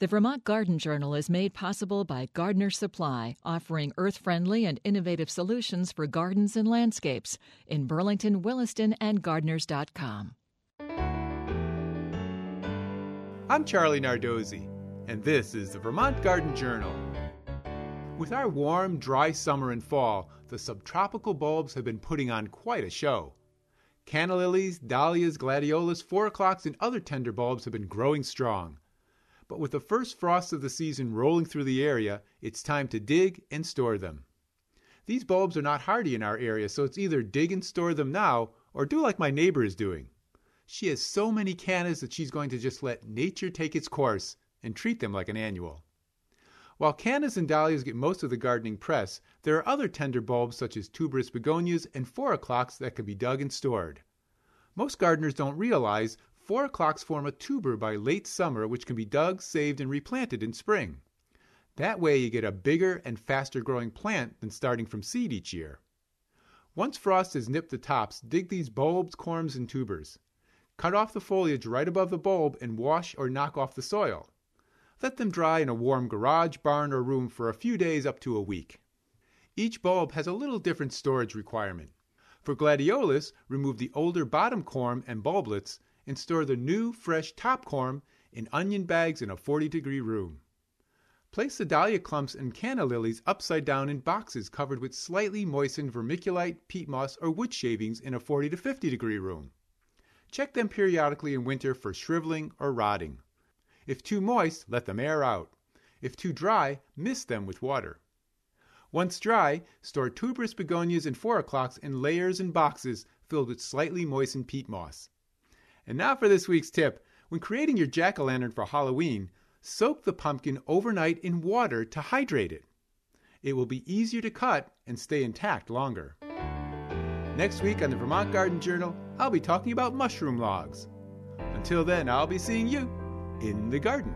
The Vermont Garden Journal is made possible by Gardener's Supply, offering earth friendly and innovative solutions for gardens and landscapes in Burlington, Williston, and gardeners.com. I'm Charlie Nardozzi, and this is the Vermont Garden Journal. With our warm, dry summer and fall, the subtropical bulbs have been putting on quite a show. Canna lilies, dahlias, gladiolus, four o'clocks, and other tender bulbs have been growing strong. But with the first frosts of the season rolling through the area, it's time to dig and store them. These bulbs are not hardy in our area, so it's either dig and store them now or do like my neighbor is doing. She has so many cannas that she's going to just let nature take its course and treat them like an annual. While cannas and dahlias get most of the gardening press, there are other tender bulbs such as tuberous begonias and four o'clocks that can be dug and stored. Most gardeners don't realize Four o'clocks form a tuber by late summer which can be dug, saved, and replanted in spring. That way you get a bigger and faster growing plant than starting from seed each year. Once frost has nipped the tops, dig these bulbs, corms, and tubers. Cut off the foliage right above the bulb and wash or knock off the soil. Let them dry in a warm garage, barn, or room for a few days up to a week. Each bulb has a little different storage requirement. For gladiolus, remove the older bottom corm and bulblets and store the new, fresh top corm in onion bags in a 40 degree room. Place the dahlia clumps and canna lilies upside down in boxes covered with slightly moistened vermiculite, peat moss, or wood shavings in a 40 to 50 degree room. Check them periodically in winter for shriveling or rotting. If too moist, let them air out. If too dry, mist them with water. Once dry, store tuberous begonias and four o'clocks in layers and boxes filled with slightly moistened peat moss. And now for this week's tip. When creating your jack o' lantern for Halloween, soak the pumpkin overnight in water to hydrate it. It will be easier to cut and stay intact longer. Next week on the Vermont Garden Journal, I'll be talking about mushroom logs. Until then, I'll be seeing you in the garden.